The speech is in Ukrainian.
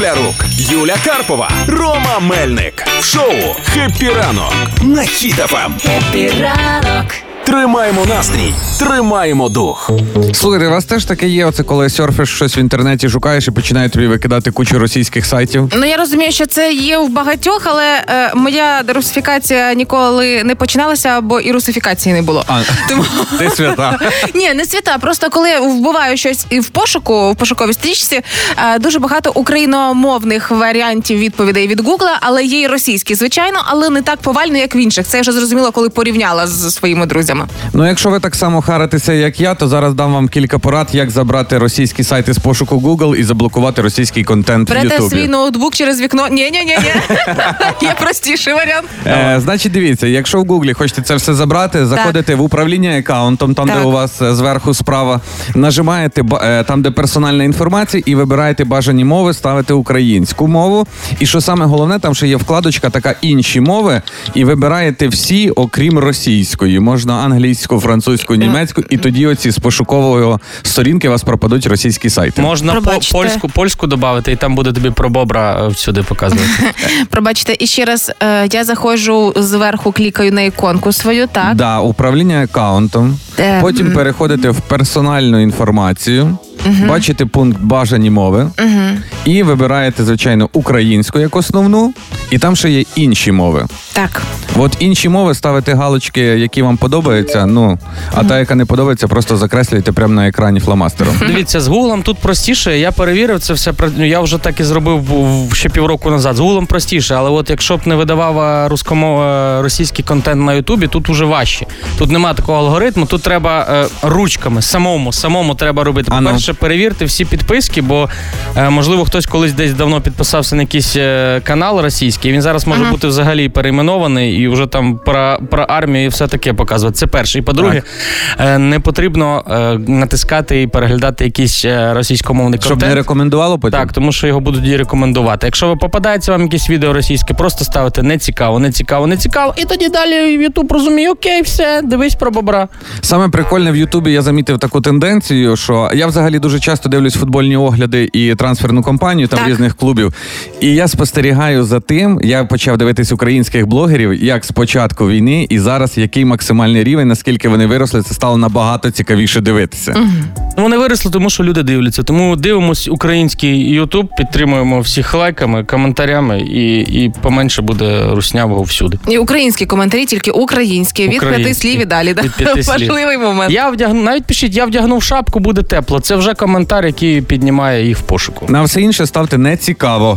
Шклярук, Юля Карпова, Рома Мельник. В шоу «Happy ранок» на Хіт FM. Happy Ранок. Тримаємо настрій, тримаємо дух. Слухайте, у вас теж таке є, оце коли серфиш щось в інтернеті, шукаєш і починає тобі викидати кучу російських сайтів. Ну я розумію, що це є в багатьох, але е, моя русифікація ніколи не починалася, бо і русифікації не було. А, Тому ти свята. ні, не свята. Просто коли вбиваю щось і в пошуку, в пошуковій стрічці, е, дуже багато україномовних варіантів відповідей від Гугла, але є і російські, звичайно, але не так повально, як в інших. Це я вже зрозуміла, коли порівняла з своїми друзями. Ну, якщо ви так само харитеся, як я, то зараз дам вам кілька порад, як забрати російські сайти з пошуку Google і заблокувати російський контент в Ютубі. свій ноутбук через вікно. Ні, ні, ні, ні. Є простіший варіант. Е, значить, дивіться, якщо в Гуглі хочете це все забрати, заходите в управління аккаунтом, там, де Так. у вас е, зверху справа, нажимаєте ба- е, там, де персональна інформація, і вибираєте бажані мови, ставите українську мову. І що саме головне, там ще є вкладочка, така інші мови, і вибираєте всі, окрім російської. Можна англійську, французьку, німецьку, і тоді оці з пошукової сторінки вас пропадуть російські сайти. Можна по- польську польську додати, і там буде тобі про бобра е, всюди показувати. Пробачте, і ще раз е, я заходжу зверху, клікаю на іконку свою, так. Да, управління аккаунтом. Е, Потім переходите в персональну інформацію, бачите пункт бажані мови і вибираєте, звичайно, українську як основну, і там ще є інші мови. Так. От інші мови ставите галочки, які вам подобаються. Ну а та, яка не подобається, просто закреслюєте прямо на екрані фломастером. Дивіться, з Гуглом тут простіше. Я перевірив це все. ну, Я вже так і зробив ще півроку назад. З Гуглом простіше, але от якщо б не видавав е, е, російський контент на Ютубі, тут уже важче. Тут немає такого алгоритму. Тут треба е, ручками, самому, самому треба робити. Ну. По-перше, перевірте всі підписки, бо е, можливо хтось колись десь давно підписався на якийсь е, канал російський. Він зараз може бути взагалі перейменований і вже там про, про армію і все таке показувати. Це перше. І по-друге, е, не потрібно е, натискати і переглядати якийсь російськомовний Щоб не рекомендувало потім? Так, тому що його будуть і рекомендувати. Якщо ви попадається вам якесь відео російське, просто ставите не цікаво, не цікаво, не цікаво. І тоді далі Ютуб розуміє, окей, все, дивись про бобра. Саме прикольне в Ютубі я замітив таку тенденцію, що я взагалі дуже часто дивлюсь футбольні огляди і трансферну кампанію там Так. різних клубів. І я спостерігаю за тим, я почав дивитись українських блогерів, як з початку війни і зараз який максимальний рівень, наскільки вони виросли, це стало набагато цікавіше дивитися. Ну, Вони виросли, тому що люди дивляться. Тому дивимось український Ютуб, підтримуємо всіх лайками, коментарями, і, і поменше буде руснявого всюди. І українські коментарі, тільки українські, від п'яти слів і далі. Від п'яти слів. Важливий момент. Я вдягну, навіть пишіть, я вдягнув шапку, буде тепло. Це вже коментар, який піднімає їх в пошуку. На все інше ставте не цікаво.